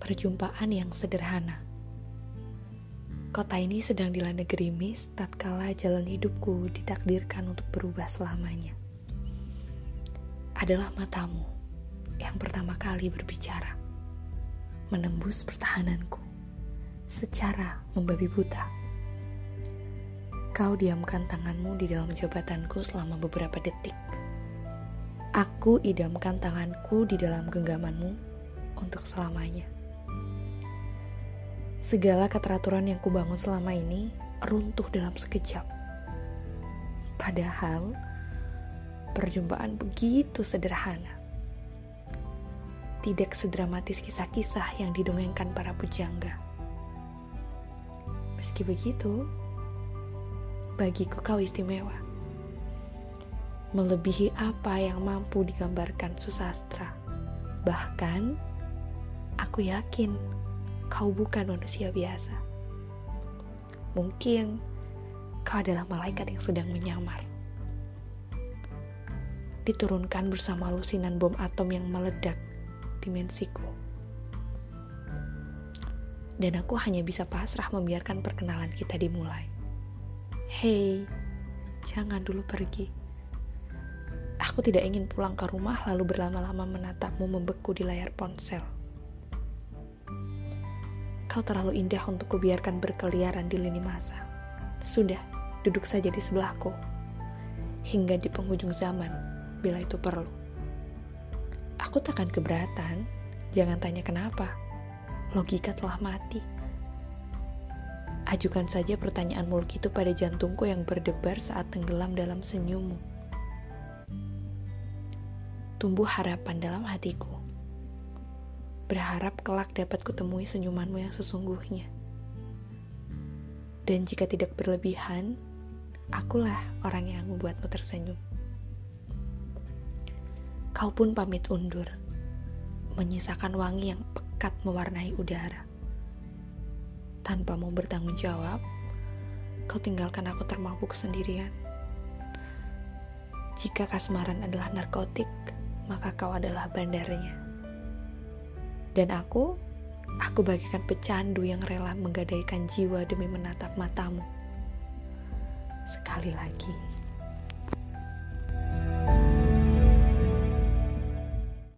Perjumpaan yang sederhana. Kota ini sedang dilanda gerimis tatkala jalan hidupku ditakdirkan untuk berubah selamanya. Adalah matamu yang pertama kali berbicara, menembus pertahananku secara membabi buta. Kau diamkan tanganmu di dalam jabatanku selama beberapa detik. Aku idamkan tanganku di dalam genggamanmu untuk selamanya. Segala keteraturan yang kubangun selama ini runtuh dalam sekejap. Padahal, perjumpaan begitu sederhana. Tidak sedramatis kisah-kisah yang didongengkan para pujangga. Meski begitu, bagiku kau istimewa. Melebihi apa yang mampu digambarkan susastra. Bahkan, aku yakin kau bukan manusia biasa. Mungkin kau adalah malaikat yang sedang menyamar. Diturunkan bersama lusinan bom atom yang meledak dimensiku. Dan aku hanya bisa pasrah membiarkan perkenalan kita dimulai. Hei, jangan dulu pergi. Aku tidak ingin pulang ke rumah lalu berlama-lama menatapmu membeku di layar ponsel. Kau terlalu indah untuk kubiarkan berkeliaran di lini masa. Sudah, duduk saja di sebelahku. Hingga di penghujung zaman, bila itu perlu. Aku takkan keberatan, jangan tanya kenapa. Logika telah mati. Ajukan saja pertanyaan muluk itu pada jantungku yang berdebar saat tenggelam dalam senyummu. Tumbuh harapan dalam hatiku berharap kelak dapat kutemui senyumanmu yang sesungguhnya. Dan jika tidak berlebihan, akulah orang yang membuatmu tersenyum. Kau pun pamit undur, menyisakan wangi yang pekat mewarnai udara. Tanpa mau bertanggung jawab, kau tinggalkan aku termabuk sendirian. Jika kasmaran adalah narkotik, maka kau adalah bandarnya. Dan aku, aku bagikan pecandu yang rela menggadaikan jiwa demi menatap matamu. Sekali lagi.